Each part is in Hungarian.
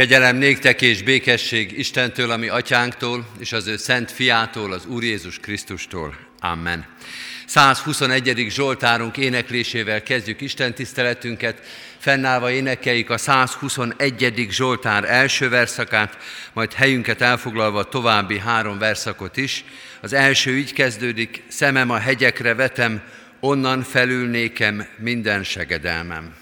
Kegyelem néktek és békesség Istentől, ami atyánktól, és az ő szent fiától, az Úr Jézus Krisztustól. Amen. 121. Zsoltárunk éneklésével kezdjük Isten tiszteletünket. Fennállva énekeljük a 121. Zsoltár első verszakát, majd helyünket elfoglalva további három verszakot is. Az első így kezdődik, szemem a hegyekre vetem, onnan felül nékem minden segedelmem.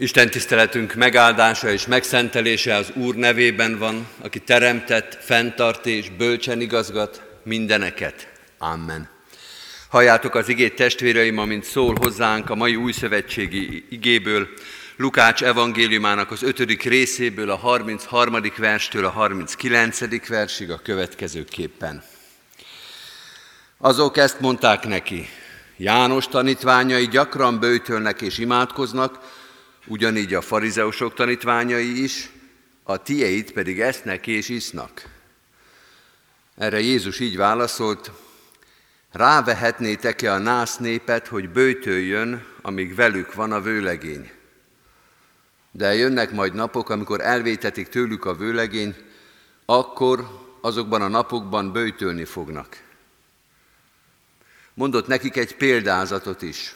Isten tiszteletünk megáldása és megszentelése az Úr nevében van, aki teremtett, fenntart és bölcsen igazgat mindeneket. Amen. Halljátok az igét testvéreim, amint szól hozzánk a mai új szövetségi igéből, Lukács evangéliumának az ötödik részéből, a 33. verstől a 39. versig a következőképpen. Azok ezt mondták neki, János tanítványai gyakran bőtölnek és imádkoznak, ugyanígy a farizeusok tanítványai is, a tieit pedig esznek és isznak. Erre Jézus így válaszolt, rávehetnétek-e a nász népet, hogy bőtöljön, amíg velük van a vőlegény? De jönnek majd napok, amikor elvétetik tőlük a vőlegény, akkor azokban a napokban bőtölni fognak. Mondott nekik egy példázatot is.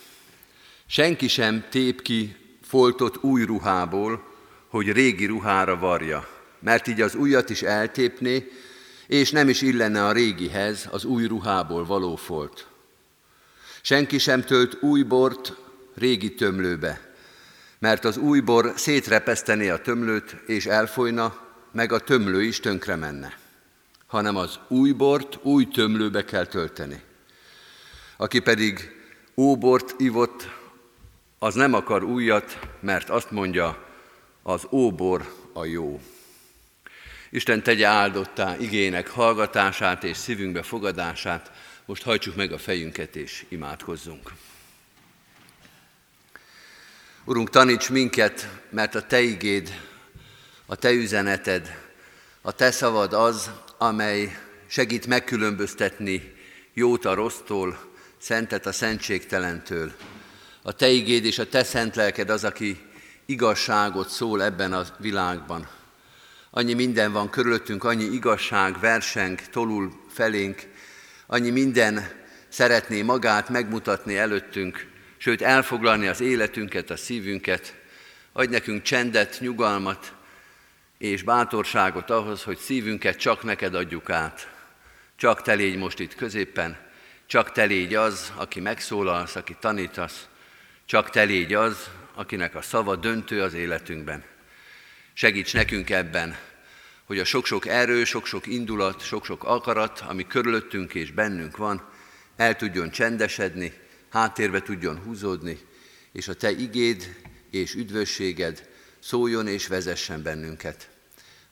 Senki sem tép ki foltot új ruhából, hogy régi ruhára varja, mert így az újat is eltépné, és nem is illene a régihez az új ruhából való folt. Senki sem tölt új bort régi tömlőbe, mert az új bor szétrepesztené a tömlőt, és elfolyna, meg a tömlő is tönkre menne, hanem az új bort új tömlőbe kell tölteni. Aki pedig óbort ivott, az nem akar újat, mert azt mondja, az óbor a jó. Isten tegye áldottá igének hallgatását és szívünkbe fogadását. Most hajtsuk meg a fejünket és imádkozzunk. Urunk, taníts minket, mert a Te igéd, a Te üzeneted, a Te szavad az, amely segít megkülönböztetni jót a rossztól, szentet a szentségtelentől. A Te igéd és a Te szent lelked az, aki igazságot szól ebben a világban. Annyi minden van körülöttünk, annyi igazság verseng, tolul felénk, annyi minden szeretné magát megmutatni előttünk, sőt elfoglalni az életünket, a szívünket. Adj nekünk csendet, nyugalmat és bátorságot ahhoz, hogy szívünket csak neked adjuk át. Csak te légy most itt középen, csak te légy az, aki megszólalsz, aki tanítasz, csak te légy az, akinek a szava döntő az életünkben. Segíts nekünk ebben, hogy a sok-sok erő, sok-sok indulat, sok-sok akarat, ami körülöttünk és bennünk van, el tudjon csendesedni, háttérbe tudjon húzódni, és a Te igéd és üdvösséged szóljon és vezessen bennünket.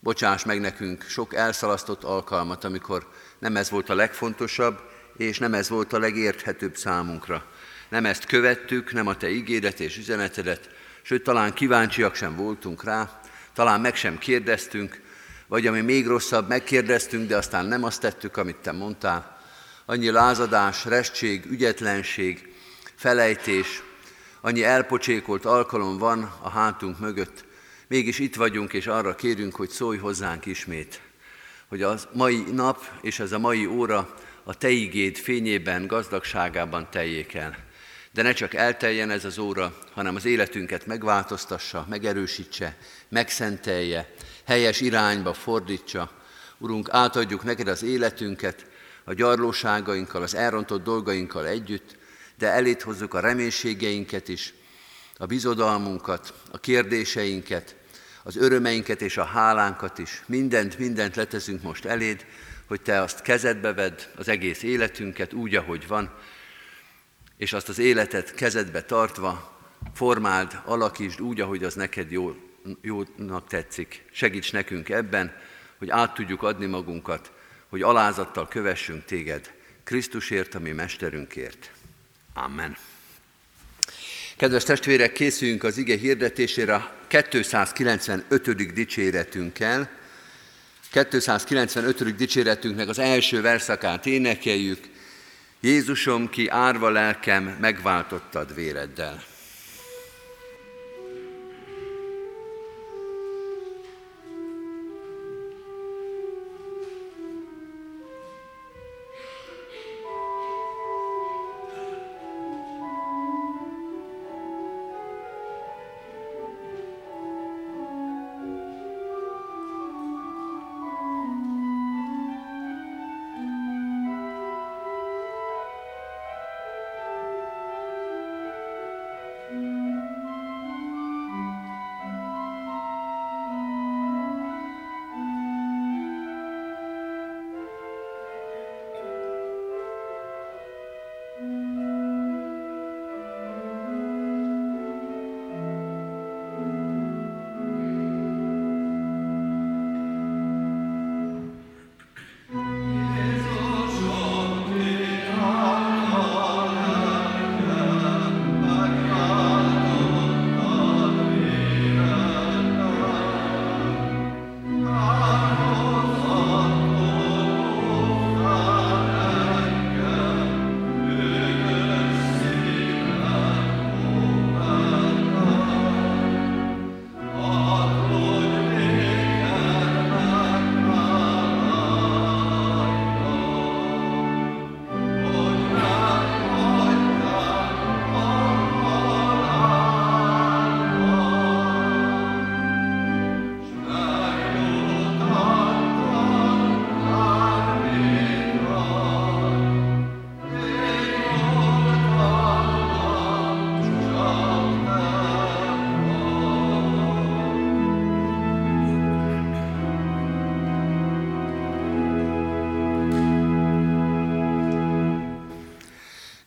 Bocsáss meg nekünk sok elszalasztott alkalmat, amikor nem ez volt a legfontosabb, és nem ez volt a legérthetőbb számunkra. Nem ezt követtük, nem a Te igédet és üzenetedet, sőt, talán kíváncsiak sem voltunk rá, talán meg sem kérdeztünk, vagy ami még rosszabb, megkérdeztünk, de aztán nem azt tettük, amit Te mondtál. Annyi lázadás, restség, ügyetlenség, felejtés, annyi elpocsékolt alkalom van a hátunk mögött, mégis itt vagyunk, és arra kérünk, hogy szólj hozzánk ismét, hogy a mai nap és ez a mai óra a Te igéd fényében, gazdagságában teljék el. De ne csak elteljen ez az óra, hanem az életünket megváltoztassa, megerősítse, megszentelje, helyes irányba fordítsa. Urunk, átadjuk neked az életünket, a gyarlóságainkkal, az elrontott dolgainkkal együtt, de elét hozzuk a reménységeinket is, a bizodalmunkat, a kérdéseinket, az örömeinket és a hálánkat is. Mindent, mindent leteszünk most eléd, hogy Te azt kezedbe vedd, az egész életünket úgy, ahogy van, és azt az életet kezedbe tartva formáld, alakítsd úgy, ahogy az neked jó, jónak tetszik. Segíts nekünk ebben, hogy át tudjuk adni magunkat, hogy alázattal kövessünk téged, Krisztusért, ami mesterünkért. Amen. Kedves testvérek, készüljünk az ige hirdetésére a 295. dicséretünkkel. 295. dicséretünknek az első verszakát énekeljük. Jézusom, ki árva lelkem, megváltottad véreddel.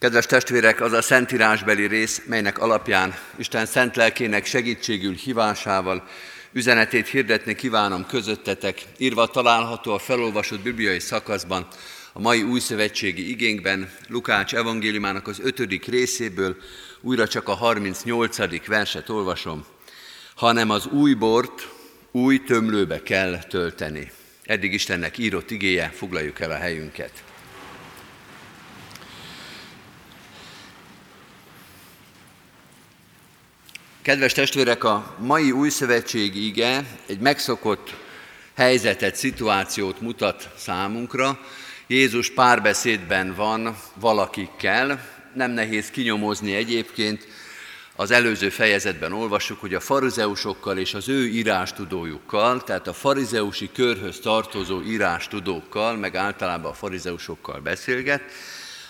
Kedves testvérek, az a szentírásbeli rész, melynek alapján Isten szent lelkének segítségül hívásával üzenetét hirdetni kívánom közöttetek, írva található a felolvasott bibliai szakaszban, a mai új szövetségi igénkben, Lukács evangéliumának az ötödik részéből, újra csak a 38. verset olvasom, hanem az új bort új tömlőbe kell tölteni. Eddig Istennek írott igéje, foglaljuk el a helyünket. Kedves testvérek, a mai új szövetségi ige egy megszokott helyzetet, szituációt mutat számunkra. Jézus párbeszédben van valakikkel, nem nehéz kinyomozni egyébként, az előző fejezetben olvassuk, hogy a farizeusokkal és az ő írástudójukkal, tehát a farizeusi körhöz tartozó írástudókkal, meg általában a farizeusokkal beszélget,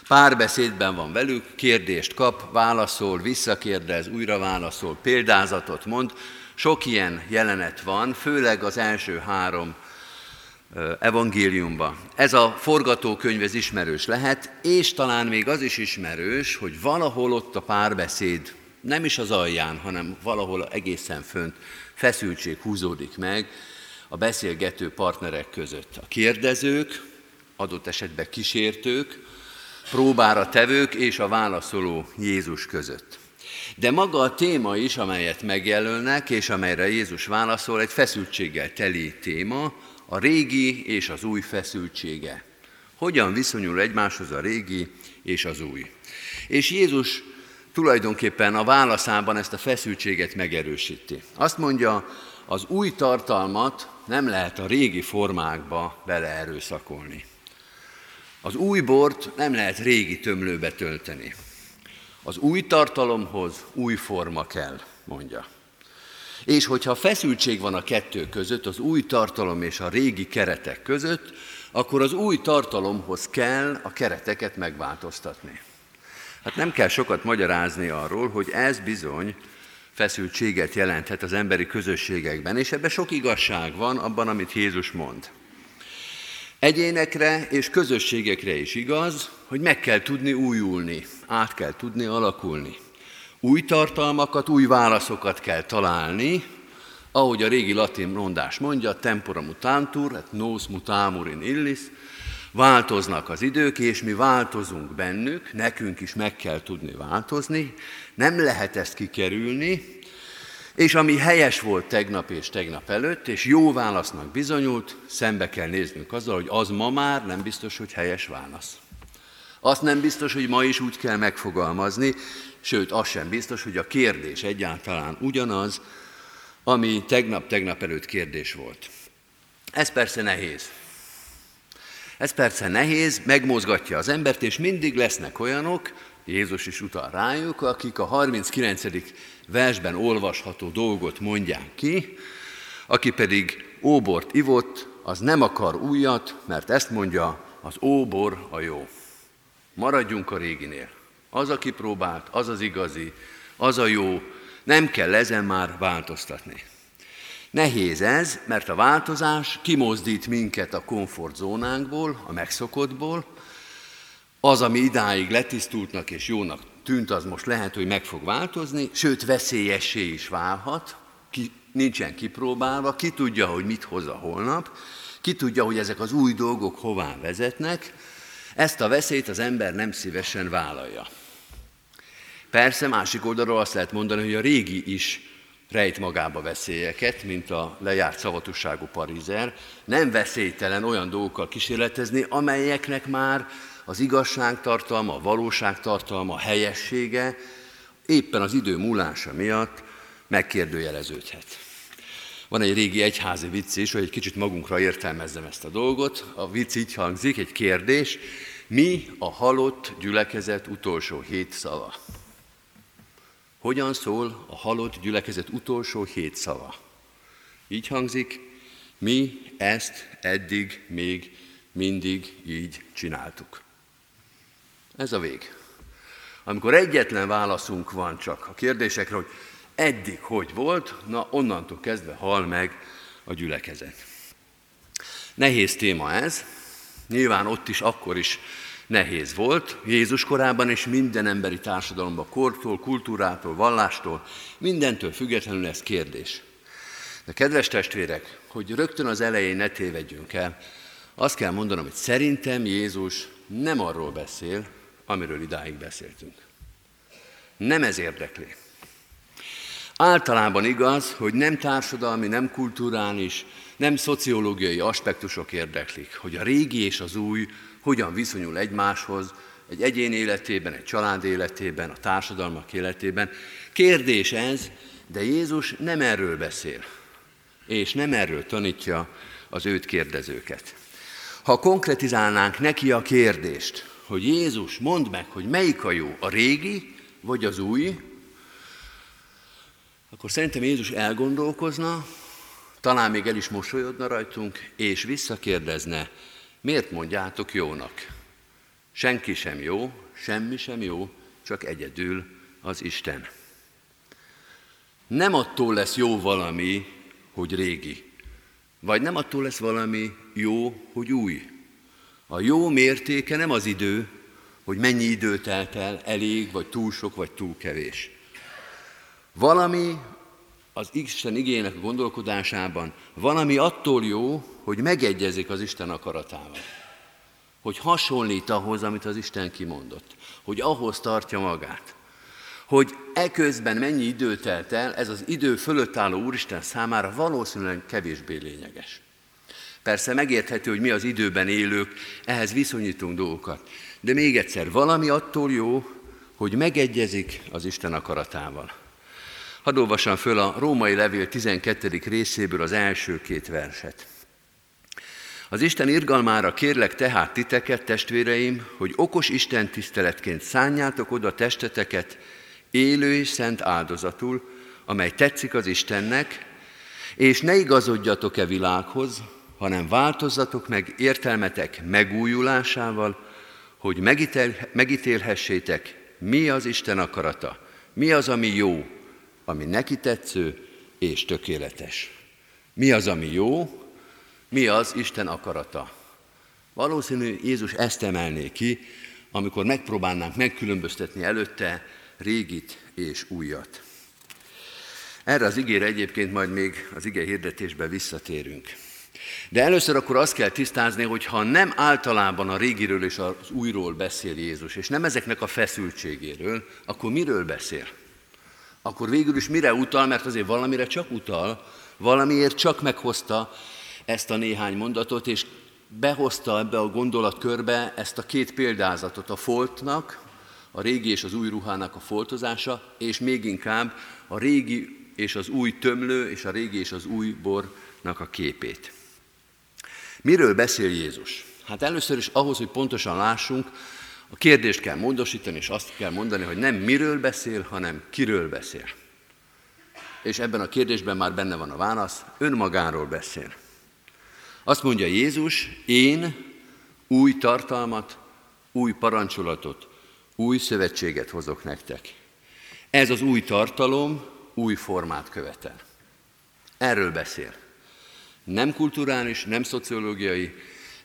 párbeszédben van velük, kérdést kap, válaszol, visszakérdez, újra válaszol, példázatot mond. Sok ilyen jelenet van, főleg az első három evangéliumban. Ez a forgatókönyv ez ismerős lehet, és talán még az is ismerős, hogy valahol ott a párbeszéd nem is az alján, hanem valahol egészen fönt feszültség húzódik meg a beszélgető partnerek között. A kérdezők, adott esetben kísértők, próbára tevők és a válaszoló Jézus között. De maga a téma is, amelyet megjelölnek, és amelyre Jézus válaszol, egy feszültséggel teli téma, a régi és az új feszültsége. Hogyan viszonyul egymáshoz a régi és az új. És Jézus tulajdonképpen a válaszában ezt a feszültséget megerősíti. Azt mondja, az új tartalmat nem lehet a régi formákba beleerőszakolni. Az új bort nem lehet régi tömlőbe tölteni. Az új tartalomhoz új forma kell, mondja. És hogyha feszültség van a kettő között, az új tartalom és a régi keretek között, akkor az új tartalomhoz kell a kereteket megváltoztatni. Hát nem kell sokat magyarázni arról, hogy ez bizony feszültséget jelenthet az emberi közösségekben, és ebben sok igazság van abban, amit Jézus mond. Egyénekre és közösségekre is igaz, hogy meg kell tudni újulni, át kell tudni alakulni. Új tartalmakat, új válaszokat kell találni, ahogy a régi latin mondás mondja, tempora mutantur, et nos mutamur in illis, Változnak az idők, és mi változunk bennük, nekünk is meg kell tudni változni, nem lehet ezt kikerülni, és ami helyes volt tegnap és tegnap előtt, és jó válasznak bizonyult, szembe kell néznünk azzal, hogy az ma már nem biztos, hogy helyes válasz. Azt nem biztos, hogy ma is úgy kell megfogalmazni, sőt, az sem biztos, hogy a kérdés egyáltalán ugyanaz, ami tegnap-tegnap előtt kérdés volt. Ez persze nehéz. Ez persze nehéz, megmozgatja az embert, és mindig lesznek olyanok, Jézus is utal rájuk, akik a 39. versben olvasható dolgot mondják ki, aki pedig óbort ivott, az nem akar újat, mert ezt mondja, az óbor a jó. Maradjunk a réginél. Az, aki próbált, az az igazi, az a jó, nem kell ezen már változtatni. Nehéz ez, mert a változás kimozdít minket a komfortzónánkból, a megszokottból. Az, ami idáig letisztultnak és jónak tűnt, az most lehet, hogy meg fog változni, sőt veszélyessé is válhat, ki, nincsen kipróbálva, ki tudja, hogy mit hoz a holnap, ki tudja, hogy ezek az új dolgok hová vezetnek, ezt a veszélyt az ember nem szívesen vállalja. Persze másik oldalról azt lehet mondani, hogy a régi is rejt magába veszélyeket, mint a lejárt szavatosságú parizer, nem veszélytelen olyan dolgokkal kísérletezni, amelyeknek már az igazságtartalma, a valóságtartalma, a helyessége éppen az idő múlása miatt megkérdőjeleződhet. Van egy régi egyházi vicc is, hogy egy kicsit magunkra értelmezzem ezt a dolgot. A vicc így hangzik, egy kérdés. Mi a halott gyülekezet utolsó hét szava? Hogyan szól a halott gyülekezet utolsó hét szava? Így hangzik, mi ezt eddig még mindig így csináltuk. Ez a vég. Amikor egyetlen válaszunk van csak a kérdésekre, hogy eddig hogy volt, na onnantól kezdve hal meg a gyülekezet. Nehéz téma ez, nyilván ott is, akkor is Nehéz volt Jézus korában és minden emberi társadalomban, kortól, kultúrától, vallástól, mindentől függetlenül ez kérdés. De kedves testvérek, hogy rögtön az elején ne tévedjünk el, azt kell mondanom, hogy szerintem Jézus nem arról beszél, amiről idáig beszéltünk. Nem ez érdekli. Általában igaz, hogy nem társadalmi, nem kulturális, nem szociológiai aspektusok érdeklik, hogy a régi és az új hogyan viszonyul egymáshoz, egy egyén életében, egy család életében, a társadalmak életében. Kérdés ez, de Jézus nem erről beszél, és nem erről tanítja az őt kérdezőket. Ha konkretizálnánk neki a kérdést, hogy Jézus, mondd meg, hogy melyik a jó, a régi vagy az új, akkor szerintem Jézus elgondolkozna, talán még el is mosolyodna rajtunk, és visszakérdezne, miért mondjátok jónak? Senki sem jó, semmi sem jó, csak egyedül az Isten. Nem attól lesz jó valami, hogy régi, vagy nem attól lesz valami jó, hogy új. A jó mértéke nem az idő, hogy mennyi idő telt el, elég, vagy túl sok, vagy túl kevés. Valami az Isten igények a gondolkodásában, valami attól jó, hogy megegyezik az Isten akaratával. Hogy hasonlít ahhoz, amit az Isten kimondott. Hogy ahhoz tartja magát. Hogy eközben mennyi idő telt el, ez az idő fölött álló Úristen számára valószínűleg kevésbé lényeges. Persze megérthető, hogy mi az időben élők, ehhez viszonyítunk dolgokat. De még egyszer, valami attól jó, hogy megegyezik az Isten akaratával. Hadd olvassam föl a római levél 12. részéből az első két verset. Az Isten irgalmára kérlek tehát titeket, testvéreim, hogy okos Isten tiszteletként szánjátok oda testeteket élő és szent áldozatul, amely tetszik az Istennek, és ne igazodjatok-e világhoz, hanem változzatok meg értelmetek megújulásával, hogy megítél, megítélhessétek, mi az Isten akarata, mi az, ami jó, ami neki tetsző és tökéletes. Mi az, ami jó, mi az Isten akarata. Valószínű Jézus ezt emelné ki, amikor megpróbálnánk megkülönböztetni előtte régit és újat. Erre az igére egyébként majd még az ige hirdetésben visszatérünk. De először akkor azt kell tisztázni, hogy ha nem általában a régiről és az újról beszél Jézus, és nem ezeknek a feszültségéről, akkor miről beszél? Akkor végül is mire utal, mert azért valamire csak utal, valamiért csak meghozta ezt a néhány mondatot, és behozta ebbe a gondolatkörbe ezt a két példázatot a foltnak, a régi és az új ruhának a foltozása, és még inkább a régi és az új tömlő és a régi és az új bornak a képét. Miről beszél Jézus? Hát először is ahhoz, hogy pontosan lássunk, a kérdést kell módosítani, és azt kell mondani, hogy nem miről beszél, hanem kiről beszél. És ebben a kérdésben már benne van a válasz, önmagáról beszél. Azt mondja Jézus, én új tartalmat, új parancsolatot, új szövetséget hozok nektek. Ez az új tartalom új formát követel. Erről beszél. Nem kulturális, nem szociológiai,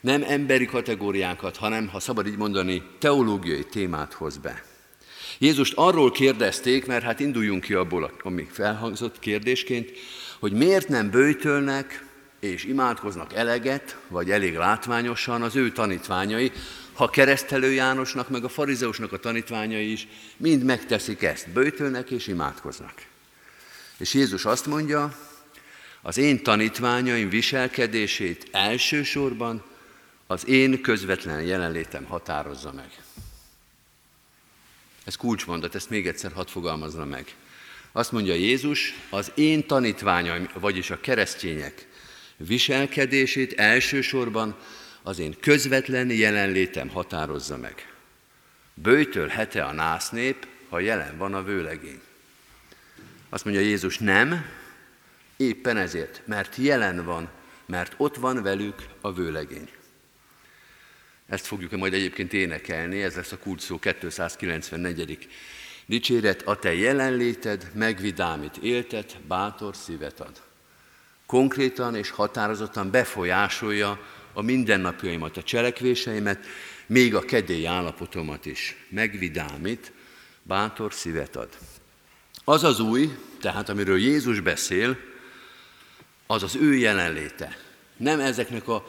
nem emberi kategóriákat, hanem, ha szabad így mondani, teológiai témát hoz be. Jézust arról kérdezték, mert hát induljunk ki abból, ami felhangzott kérdésként, hogy miért nem bőjtölnek és imádkoznak eleget, vagy elég látványosan az ő tanítványai, ha keresztelő Jánosnak, meg a farizeusnak a tanítványai is mind megteszik ezt, bőjtölnek és imádkoznak. És Jézus azt mondja, az én tanítványaim viselkedését elsősorban az én közvetlen jelenlétem határozza meg. Ez kulcsmondat, ezt még egyszer hadd fogalmazza meg. Azt mondja Jézus, az én tanítványaim, vagyis a keresztények viselkedését elsősorban az én közvetlen jelenlétem határozza meg. Bőjtölhet-e a násznép, ha jelen van a vőlegény? Azt mondja Jézus, nem, éppen ezért, mert jelen van, mert ott van velük a vőlegény. Ezt fogjuk majd egyébként énekelni, ez lesz a kult szó 294. Dicséret, a te jelenléted megvidámít éltet, bátor szívet ad. Konkrétan és határozottan befolyásolja a mindennapjaimat, a cselekvéseimet, még a kedély állapotomat is megvidámít, bátor szívet ad. Az az új, tehát amiről Jézus beszél, az az ő jelenléte. Nem ezeknek a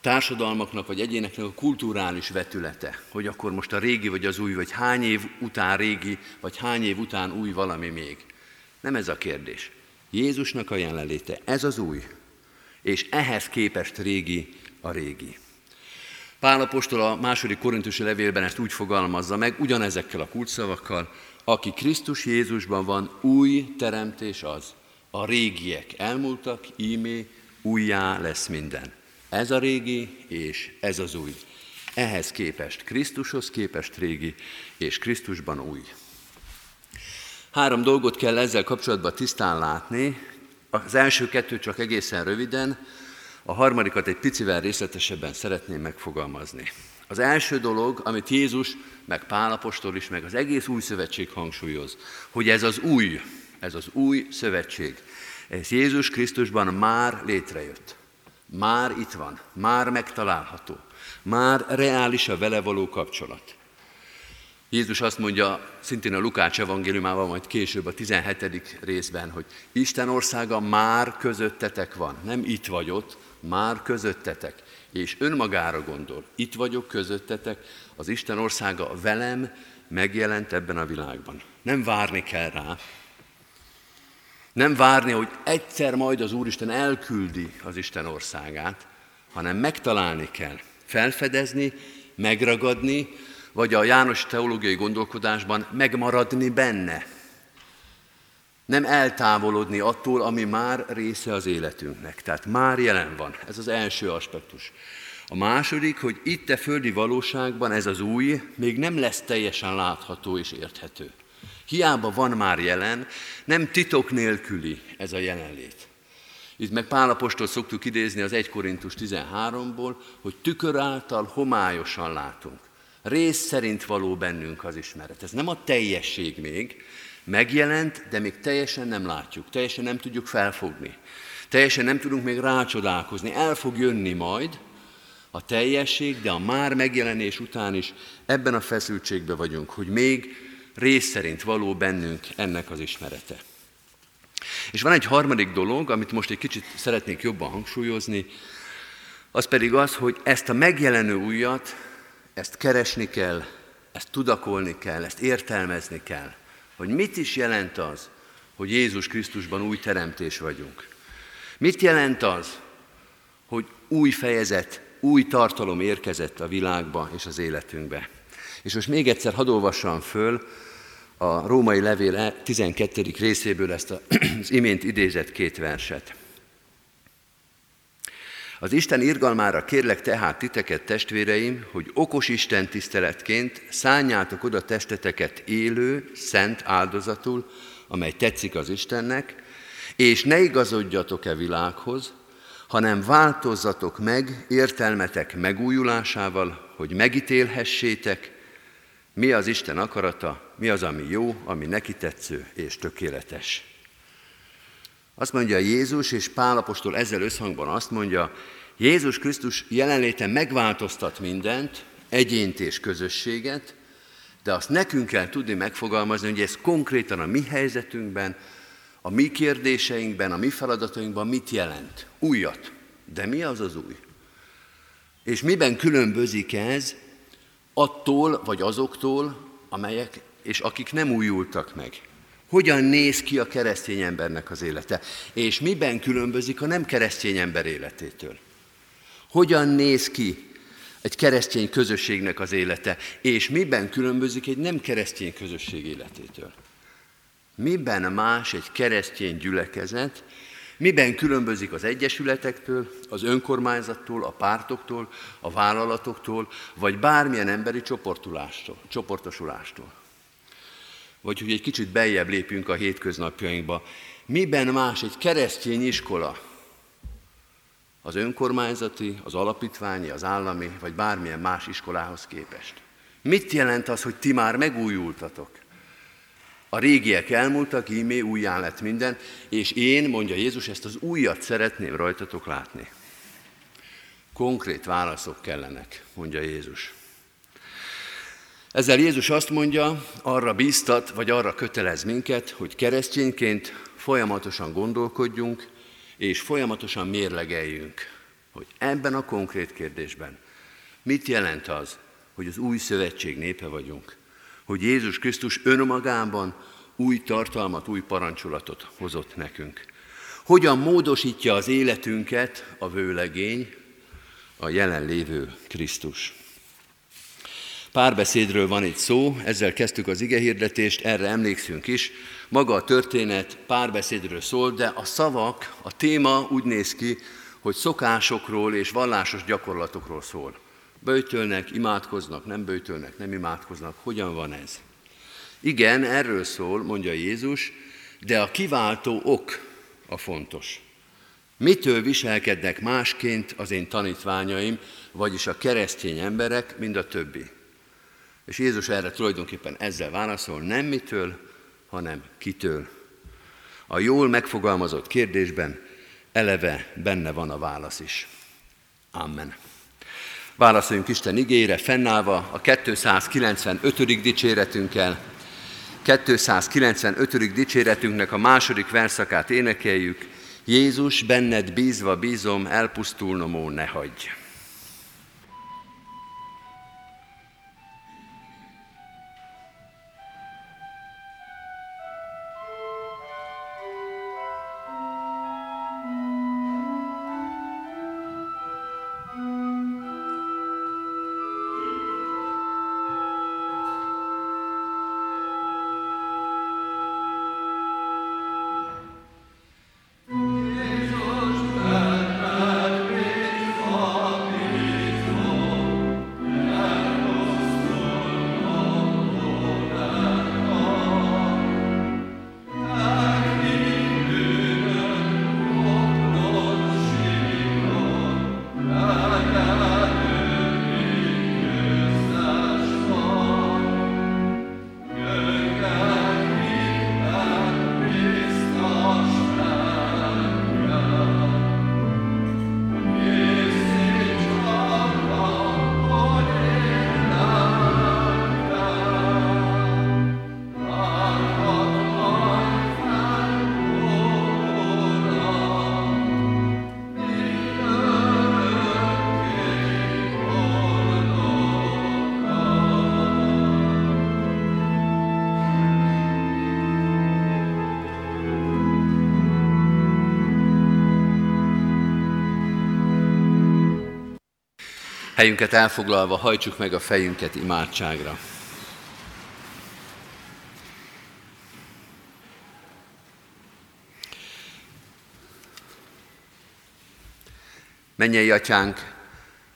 társadalmaknak vagy egyéneknek a kulturális vetülete, hogy akkor most a régi vagy az új, vagy hány év után régi, vagy hány év után új valami még. Nem ez a kérdés. Jézusnak a jelenléte, ez az új, és ehhez képest régi a régi. Pál apostol a második korintusi levélben ezt úgy fogalmazza meg, ugyanezekkel a kulcsszavakkal, aki Krisztus Jézusban van, új teremtés az. A régiek elmúltak, ímé újjá lesz minden. Ez a régi, és ez az új. Ehhez képest, Krisztushoz képest régi, és Krisztusban új. Három dolgot kell ezzel kapcsolatban tisztán látni. Az első kettő csak egészen röviden, a harmadikat egy picivel részletesebben szeretném megfogalmazni. Az első dolog, amit Jézus, meg Pálapostól is, meg az egész új szövetség hangsúlyoz, hogy ez az új, ez az új szövetség, ez Jézus Krisztusban már létrejött. Már itt van, már megtalálható, már reális a vele való kapcsolat. Jézus azt mondja, szintén a Lukács evangéliumában, majd később a 17. részben, hogy Isten országa már közöttetek van, nem itt vagy ott, már közöttetek. És önmagára gondol, itt vagyok közöttetek, az Isten országa velem megjelent ebben a világban. Nem várni kell rá, nem várni, hogy egyszer majd az Úristen elküldi az Isten országát, hanem megtalálni kell, felfedezni, megragadni, vagy a János teológiai gondolkodásban megmaradni benne. Nem eltávolodni attól, ami már része az életünknek. Tehát már jelen van. Ez az első aspektus. A második, hogy itt a földi valóságban ez az új még nem lesz teljesen látható és érthető. Hiába van már jelen, nem titok nélküli ez a jelenlét. Itt meg Pálapostól szoktuk idézni az 1 Korintus 13-ból, hogy tükör által homályosan látunk. Rész szerint való bennünk az ismeret. Ez nem a teljesség még, megjelent, de még teljesen nem látjuk, teljesen nem tudjuk felfogni. Teljesen nem tudunk még rácsodálkozni. El fog jönni majd a teljesség, de a már megjelenés után is ebben a feszültségben vagyunk, hogy még rész szerint való bennünk ennek az ismerete. És van egy harmadik dolog, amit most egy kicsit szeretnék jobban hangsúlyozni, az pedig az, hogy ezt a megjelenő újat, ezt keresni kell, ezt tudakolni kell, ezt értelmezni kell, hogy mit is jelent az, hogy Jézus Krisztusban új teremtés vagyunk. Mit jelent az, hogy új fejezet, új tartalom érkezett a világba és az életünkbe. És most még egyszer hadd olvassam föl a római levél 12. részéből ezt az imént idézett két verset. Az Isten irgalmára kérlek tehát titeket, testvéreim, hogy okos Isten tiszteletként szálljátok oda testeteket élő, szent áldozatul, amely tetszik az Istennek, és ne igazodjatok-e világhoz, hanem változzatok meg értelmetek megújulásával, hogy megítélhessétek, mi az Isten akarata, mi az, ami jó, ami neki tetsző és tökéletes. Azt mondja Jézus, és Pálapostól ezzel összhangban azt mondja, Jézus Krisztus jelenléte megváltoztat mindent, egyént és közösséget, de azt nekünk kell tudni megfogalmazni, hogy ez konkrétan a mi helyzetünkben, a mi kérdéseinkben, a mi feladatainkban mit jelent. Újat. De mi az az új? És miben különbözik ez attól vagy azoktól, amelyek és akik nem újultak meg. Hogyan néz ki a keresztény embernek az élete? És miben különbözik a nem keresztény ember életétől? Hogyan néz ki egy keresztény közösségnek az élete, és miben különbözik egy nem keresztény közösség életétől? Miben más egy keresztény gyülekezet, Miben különbözik az egyesületektől, az önkormányzattól, a pártoktól, a vállalatoktól, vagy bármilyen emberi csoportosulástól? Vagy hogy egy kicsit beljebb lépjünk a hétköznapjainkba. Miben más egy keresztény iskola az önkormányzati, az alapítványi, az állami, vagy bármilyen más iskolához képest? Mit jelent az, hogy ti már megújultatok? A régiek elmúltak, ímé újjá lett minden, és én, mondja Jézus, ezt az újat szeretném rajtatok látni. Konkrét válaszok kellenek, mondja Jézus. Ezzel Jézus azt mondja, arra bíztat, vagy arra kötelez minket, hogy keresztényként folyamatosan gondolkodjunk, és folyamatosan mérlegeljünk, hogy ebben a konkrét kérdésben mit jelent az, hogy az új szövetség népe vagyunk, hogy Jézus Krisztus önmagában új tartalmat, új parancsolatot hozott nekünk. Hogyan módosítja az életünket a vőlegény, a jelenlévő Krisztus. Párbeszédről van itt szó, ezzel kezdtük az igehirdetést, erre emlékszünk is. Maga a történet párbeszédről szól, de a szavak, a téma úgy néz ki, hogy szokásokról és vallásos gyakorlatokról szól. Böjtölnek, imádkoznak, nem böjtölnek, nem imádkoznak. Hogyan van ez? Igen, erről szól, mondja Jézus, de a kiváltó ok a fontos. Mitől viselkednek másként az én tanítványaim, vagyis a keresztény emberek, mint a többi? És Jézus erre tulajdonképpen ezzel válaszol, nem mitől, hanem kitől. A jól megfogalmazott kérdésben eleve benne van a válasz is. Amen. Válaszoljunk Isten igére, fennállva a 295. dicséretünkkel. 295. dicséretünknek a második verszakát énekeljük. Jézus, benned bízva bízom, elpusztulnom ó, ne hagyj. Helyünket elfoglalva hajtsuk meg a fejünket imádságra. Mennyei atyánk,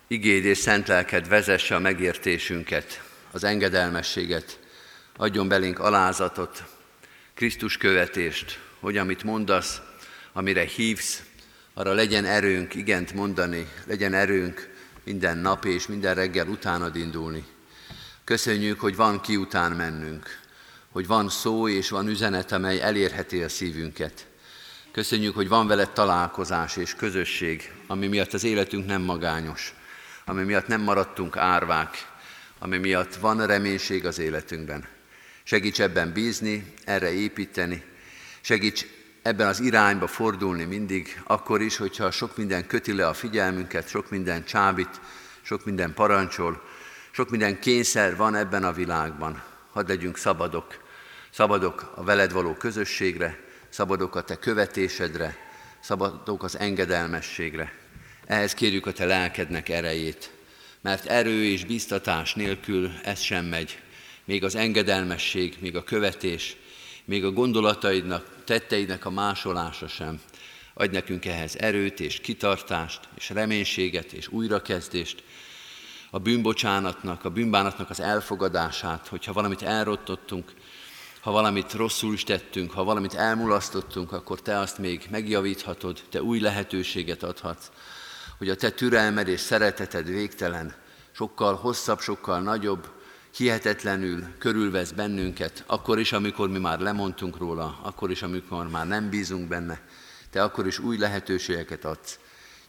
igéd és szent lelked vezesse a megértésünket, az engedelmességet, adjon belénk alázatot, Krisztus követést, hogy amit mondasz, amire hívsz, arra legyen erőnk igent mondani, legyen erőnk minden nap és minden reggel utánad indulni. Köszönjük, hogy van ki után mennünk, hogy van szó és van üzenet, amely elérheti a szívünket. Köszönjük, hogy van veled találkozás és közösség, ami miatt az életünk nem magányos, ami miatt nem maradtunk árvák, ami miatt van reménység az életünkben. Segíts ebben bízni, erre építeni, segíts ebben az irányba fordulni mindig, akkor is, hogyha sok minden köti le a figyelmünket, sok minden csábít, sok minden parancsol, sok minden kényszer van ebben a világban. Hadd legyünk szabadok, szabadok a veled való közösségre, szabadok a te követésedre, szabadok az engedelmességre. Ehhez kérjük a te lelkednek erejét, mert erő és biztatás nélkül ez sem megy. Még az engedelmesség, még a követés, még a gondolataidnak, tetteidnek a másolása sem. Adj nekünk ehhez erőt és kitartást, és reménységet és újrakezdést, a bűnbocsánatnak, a bűnbánatnak az elfogadását, hogyha valamit elrottottunk, ha valamit rosszul is tettünk, ha valamit elmulasztottunk, akkor Te azt még megjavíthatod, Te új lehetőséget adhatsz, hogy a Te türelmed és szereteted végtelen, sokkal hosszabb, sokkal nagyobb, hihetetlenül körülvesz bennünket, akkor is, amikor mi már lemondtunk róla, akkor is, amikor már nem bízunk benne, te akkor is új lehetőségeket adsz.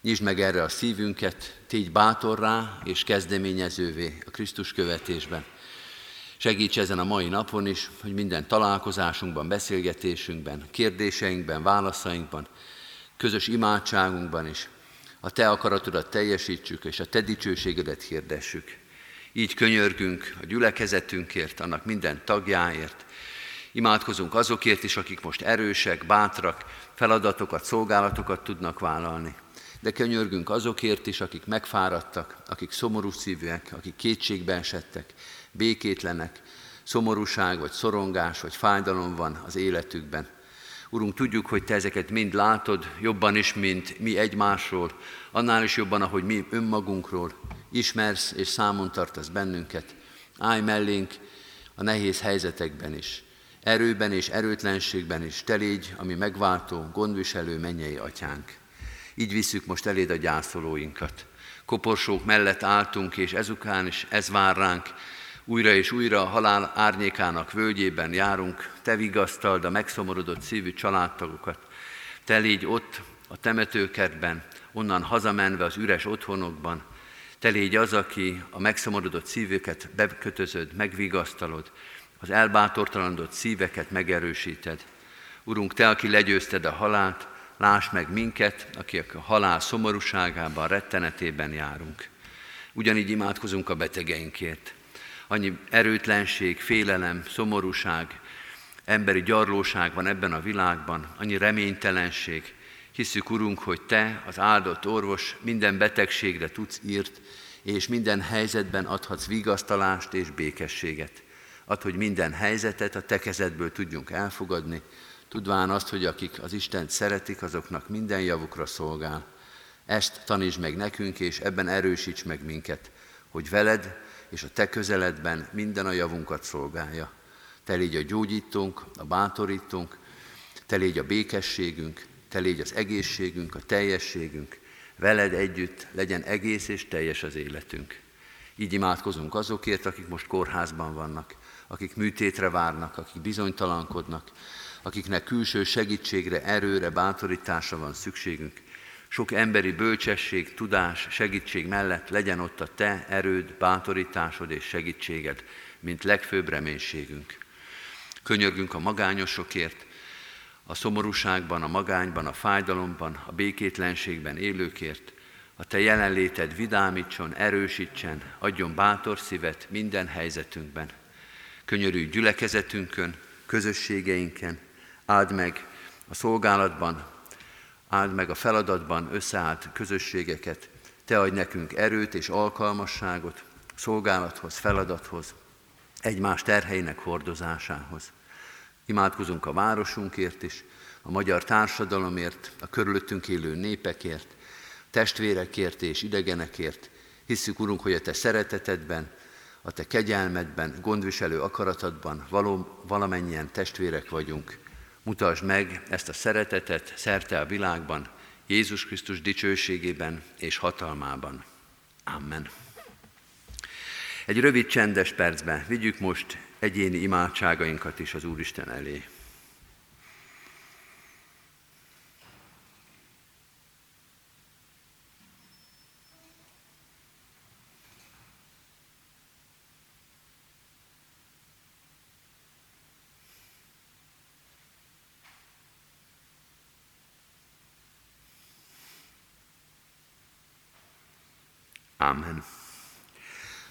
Nyisd meg erre a szívünket, tégy bátorrá és kezdeményezővé a Krisztus követésben. Segíts ezen a mai napon is, hogy minden találkozásunkban, beszélgetésünkben, kérdéseinkben, válaszainkban, közös imádságunkban is a Te akaratodat teljesítsük, és a Te dicsőségedet hirdessük. Így könyörgünk a gyülekezetünkért, annak minden tagjáért. Imádkozunk azokért is, akik most erősek, bátrak, feladatokat, szolgálatokat tudnak vállalni. De könyörgünk azokért is, akik megfáradtak, akik szomorú szívűek, akik kétségbe esettek, békétlenek, szomorúság, vagy szorongás, vagy fájdalom van az életükben. Urunk, tudjuk, hogy Te ezeket mind látod, jobban is, mint mi egymásról, annál is jobban, ahogy mi önmagunkról. Ismersz és számon tartasz bennünket. Állj mellénk a nehéz helyzetekben is. Erőben és erőtlenségben is. Te légy, ami megváltó, gondviselő mennyei atyánk. Így visszük most eléd a gyászolóinkat. Koporsók mellett álltunk, és ezután is ez vár ránk, újra és újra a halál árnyékának völgyében járunk, te vigasztald a megszomorodott szívű családtagokat, te légy ott a temetőkertben, onnan hazamenve az üres otthonokban, te légy az, aki a megszomorodott szívüket bekötözöd, megvigasztalod, az elbátortalanodott szíveket megerősíted. Urunk, Te, aki legyőzted a halált, láss meg minket, akik a halál szomorúságában, rettenetében járunk. Ugyanígy imádkozunk a betegeinkért annyi erőtlenség, félelem, szomorúság, emberi gyarlóság van ebben a világban, annyi reménytelenség. Hiszük, Urunk, hogy Te, az áldott orvos, minden betegségre tudsz írt, és minden helyzetben adhatsz vigasztalást és békességet. Ad, hogy minden helyzetet a Te kezedből tudjunk elfogadni, tudván azt, hogy akik az Istent szeretik, azoknak minden javukra szolgál. Ezt tanítsd meg nekünk, és ebben erősíts meg minket, hogy veled, és a Te közeledben minden a javunkat szolgálja. Te légy a gyógyítónk, a bátorítónk, Te légy a békességünk, Te légy az egészségünk, a teljességünk, veled együtt legyen egész és teljes az életünk. Így imádkozunk azokért, akik most kórházban vannak, akik műtétre várnak, akik bizonytalankodnak, akiknek külső segítségre, erőre, bátorításra van szükségünk, sok emberi bölcsesség, tudás, segítség mellett legyen ott a te erőd, bátorításod és segítséged, mint legfőbb reménységünk. Könyörgünk a magányosokért, a szomorúságban, a magányban, a fájdalomban, a békétlenségben élőkért, a Te jelenléted vidámítson, erősítsen, adjon bátor szívet minden helyzetünkben. Könyörülj gyülekezetünkön, közösségeinken, áld meg a szolgálatban, áld meg a feladatban összeállt közösségeket, Te adj nekünk erőt és alkalmasságot szolgálathoz, feladathoz, egymás terheinek hordozásához. Imádkozunk a városunkért is, a magyar társadalomért, a körülöttünk élő népekért, testvérekért és idegenekért. Hisszük, Urunk, hogy a Te szeretetedben, a Te kegyelmedben, gondviselő akaratadban való, valamennyien testvérek vagyunk, Mutasd meg ezt a szeretetet szerte a világban, Jézus Krisztus dicsőségében és hatalmában. Amen. Egy rövid csendes percben vigyük most egyéni imádságainkat is az Úristen elé. Amen.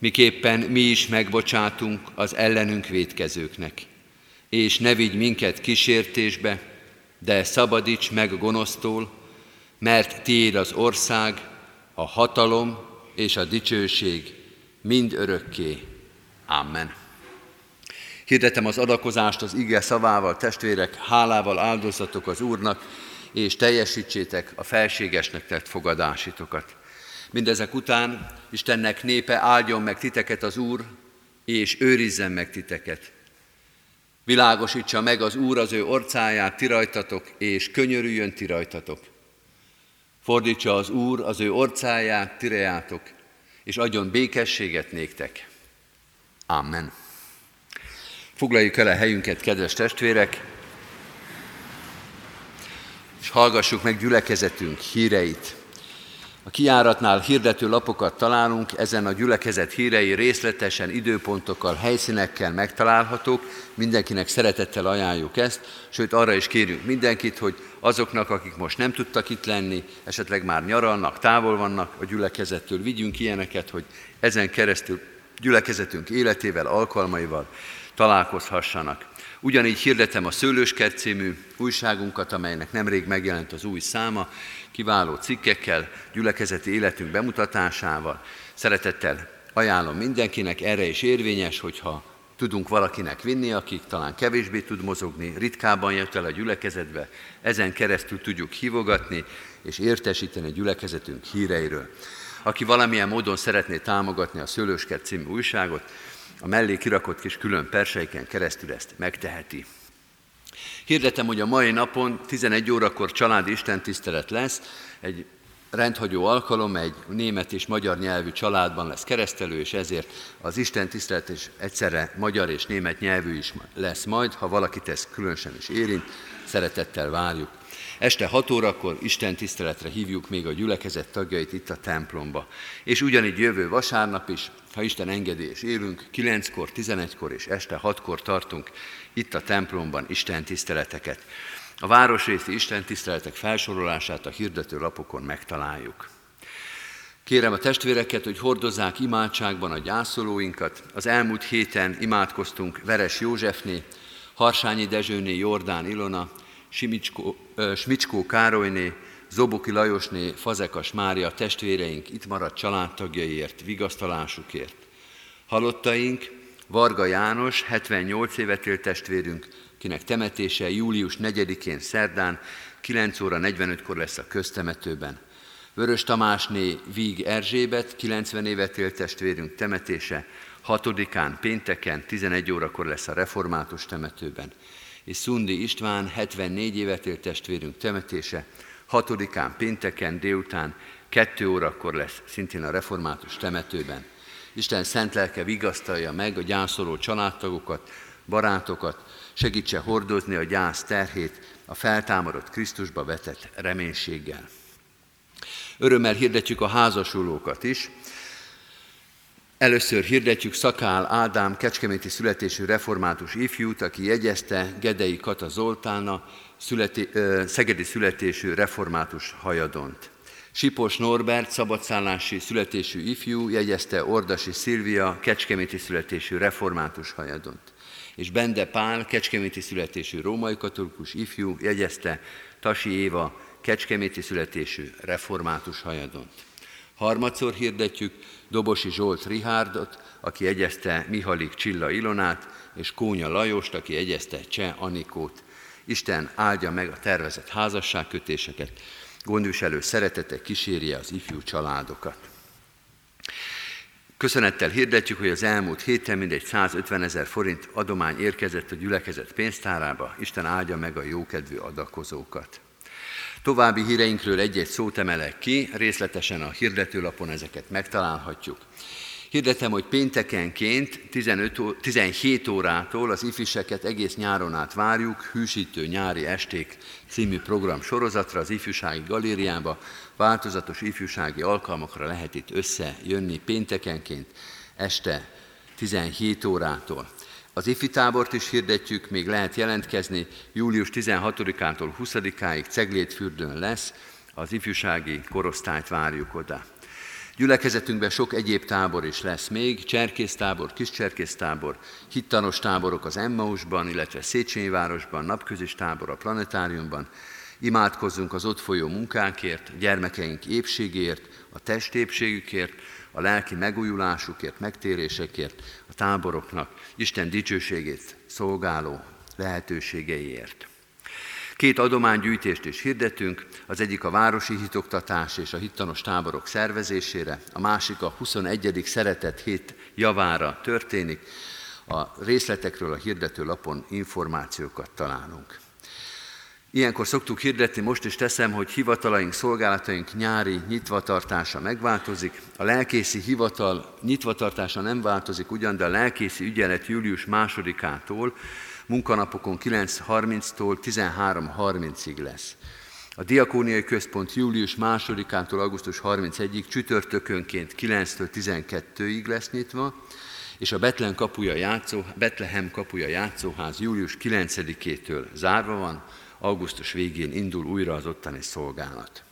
miképpen mi is megbocsátunk az ellenünk védkezőknek. És ne vigy minket kísértésbe, de szabadíts meg gonosztól, mert tiéd az ország, a hatalom és a dicsőség mind örökké. Amen. Hirdetem az adakozást az ige szavával, testvérek, hálával áldozatok az Úrnak, és teljesítsétek a felségesnek tett fogadásitokat. Mindezek után Istennek népe áldjon meg titeket az Úr, és őrizzen meg titeket. Világosítsa meg az Úr az ő orcáját ti rajtatok, és könyörüljön ti rajtatok. Fordítsa az Úr az ő orcáját tirejátok, és adjon békességet néktek. Amen. Foglaljuk el a helyünket, kedves testvérek, és hallgassuk meg gyülekezetünk híreit. A kiáratnál hirdető lapokat találunk, ezen a gyülekezet hírei részletesen, időpontokkal, helyszínekkel megtalálhatók. Mindenkinek szeretettel ajánljuk ezt, sőt arra is kérjük mindenkit, hogy azoknak, akik most nem tudtak itt lenni, esetleg már nyaralnak, távol vannak a gyülekezettől, vigyünk ilyeneket, hogy ezen keresztül gyülekezetünk életével, alkalmaival találkozhassanak. Ugyanígy hirdetem a Szőlőskert című újságunkat, amelynek nemrég megjelent az új száma, kiváló cikkekkel, gyülekezeti életünk bemutatásával. Szeretettel ajánlom mindenkinek, erre is érvényes, hogyha tudunk valakinek vinni, akik talán kevésbé tud mozogni, ritkábban jött el a gyülekezetbe, ezen keresztül tudjuk hívogatni és értesíteni a gyülekezetünk híreiről. Aki valamilyen módon szeretné támogatni a Szőlőskert című újságot, a mellé kirakott kis külön perseiken keresztül ezt megteheti. Hirdetem, hogy a mai napon 11 órakor családi istentisztelet lesz, egy rendhagyó alkalom, egy német és magyar nyelvű családban lesz keresztelő, és ezért az Isten tisztelet és egyszerre magyar és német nyelvű is lesz majd, ha valakit ez különösen is érint, szeretettel várjuk. Este 6 órakor Isten tiszteletre hívjuk még a gyülekezet tagjait itt a templomba. És ugyanígy jövő vasárnap is, ha Isten engedi és élünk, 9-kor, 11-kor és este 6-kor tartunk itt a templomban Isten tiszteleteket. A városrészi Isten tiszteletek felsorolását a hirdető lapokon megtaláljuk. Kérem a testvéreket, hogy hordozzák imádságban a gyászolóinkat. Az elmúlt héten imádkoztunk Veres Józsefné, Harsányi Dezsőné, Jordán Ilona, Simicskó, Smicskó Károlyné, Zoboki Lajosné, Fazekas Mária testvéreink itt maradt családtagjaiért, vigasztalásukért. Halottaink, Varga János, 78 évet élt testvérünk, kinek temetése július 4-én szerdán 9 óra 45-kor lesz a köztemetőben. Vörös Tamásné Víg Erzsébet, 90 évet élt testvérünk temetése, 6-án pénteken 11 órakor lesz a református temetőben. És Szundi István, 74 évet élt testvérünk temetése, 6-án pénteken délután 2 órakor lesz szintén a református temetőben. Isten szent lelke vigasztalja meg a gyászoló családtagokat, barátokat, segítse hordozni a gyász terhét a feltámadott Krisztusba vetett reménységgel. Örömmel hirdetjük a házasulókat is. Először hirdetjük Szakál Ádám kecskeméti születésű református ifjút, aki jegyezte Gedei Kata Zoltána születi, szegedi születésű református hajadont. Sipos Norbert, szabadszállási születésű ifjú, jegyezte Ordasi Szilvia, kecskeméti születésű református hajadont. És Bende Pál, kecskeméti születésű római katolikus ifjú, jegyezte Tasi Éva, kecskeméti születésű református hajadont. Harmadszor hirdetjük Dobosi Zsolt Rihárdot, aki jegyezte Mihalik Csilla Ilonát, és Kónya Lajost, aki jegyezte Cseh Anikót. Isten áldja meg a tervezett házasságkötéseket, gondviselő szeretete kísérje az ifjú családokat. Köszönettel hirdetjük, hogy az elmúlt héten mindegy 150 ezer forint adomány érkezett a gyülekezet pénztárába. Isten áldja meg a jókedvű adakozókat. További híreinkről egy-egy szót emelek ki, részletesen a hirdetőlapon ezeket megtalálhatjuk. Hirdetem, hogy péntekenként 15, 17 órától az ifiseket egész nyáron át várjuk, Hűsítő nyári esték című program sorozatra az ifjúsági galériába. Változatos ifjúsági alkalmakra lehet itt összejönni péntekenként este 17 órától. Az ifi tábort is hirdetjük, még lehet jelentkezni, július 16-ától 20-áig Ceglétfürdőn lesz, az ifjúsági korosztályt várjuk oda. Gyülekezetünkben sok egyéb tábor is lesz még, cserkésztábor, kischerkésztábor, hittanos táborok az Emmausban, illetve Széchenyi városban, napközis tábor a planetáriumban. Imádkozzunk az ott folyó munkánkért, gyermekeink épségért, a testépségükért, a lelki megújulásukért, megtérésekért, a táboroknak Isten dicsőségét szolgáló lehetőségeiért. Két adománygyűjtést is hirdetünk, az egyik a városi hitoktatás és a hittanos táborok szervezésére, a másik a 21. szeretet hét javára történik. A részletekről a hirdető lapon információkat találunk. Ilyenkor szoktuk hirdetni, most is teszem, hogy hivatalaink, szolgálataink nyári nyitvatartása megváltozik. A lelkészi hivatal nyitvatartása nem változik ugyan, de a lelkészi ügyelet július másodikától munkanapokon 9.30-tól 13.30-ig lesz. A Diakóniai Központ július másodikától augusztus 31-ig csütörtökönként 9-től 12-ig lesz nyitva, és a Betlehem kapuja, játszó, Betlehem kapuja játszóház július 9-től zárva van, augusztus végén indul újra az ottani szolgálat.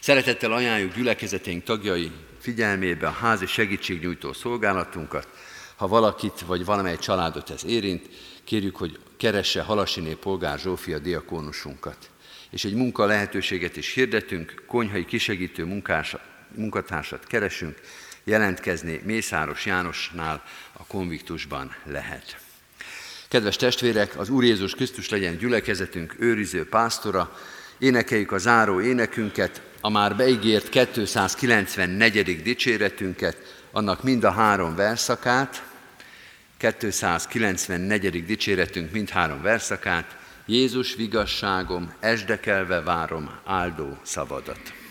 Szeretettel ajánljuk gyülekezeténk tagjai figyelmébe a házi segítségnyújtó szolgálatunkat. Ha valakit vagy valamely családot ez érint, kérjük, hogy keresse Halasiné polgár Zsófia diakónusunkat. És egy munka lehetőséget is hirdetünk, konyhai kisegítő munkása, munkatársat keresünk, jelentkezni Mészáros Jánosnál a konviktusban lehet. Kedves testvérek, az Úr Jézus Krisztus legyen gyülekezetünk őriző pásztora, énekeljük a záró énekünket, a már beígért 294. dicséretünket, annak mind a három verszakát, 294. dicséretünk mind három verszakát, Jézus vigasságom, esdekelve várom áldó szavadat.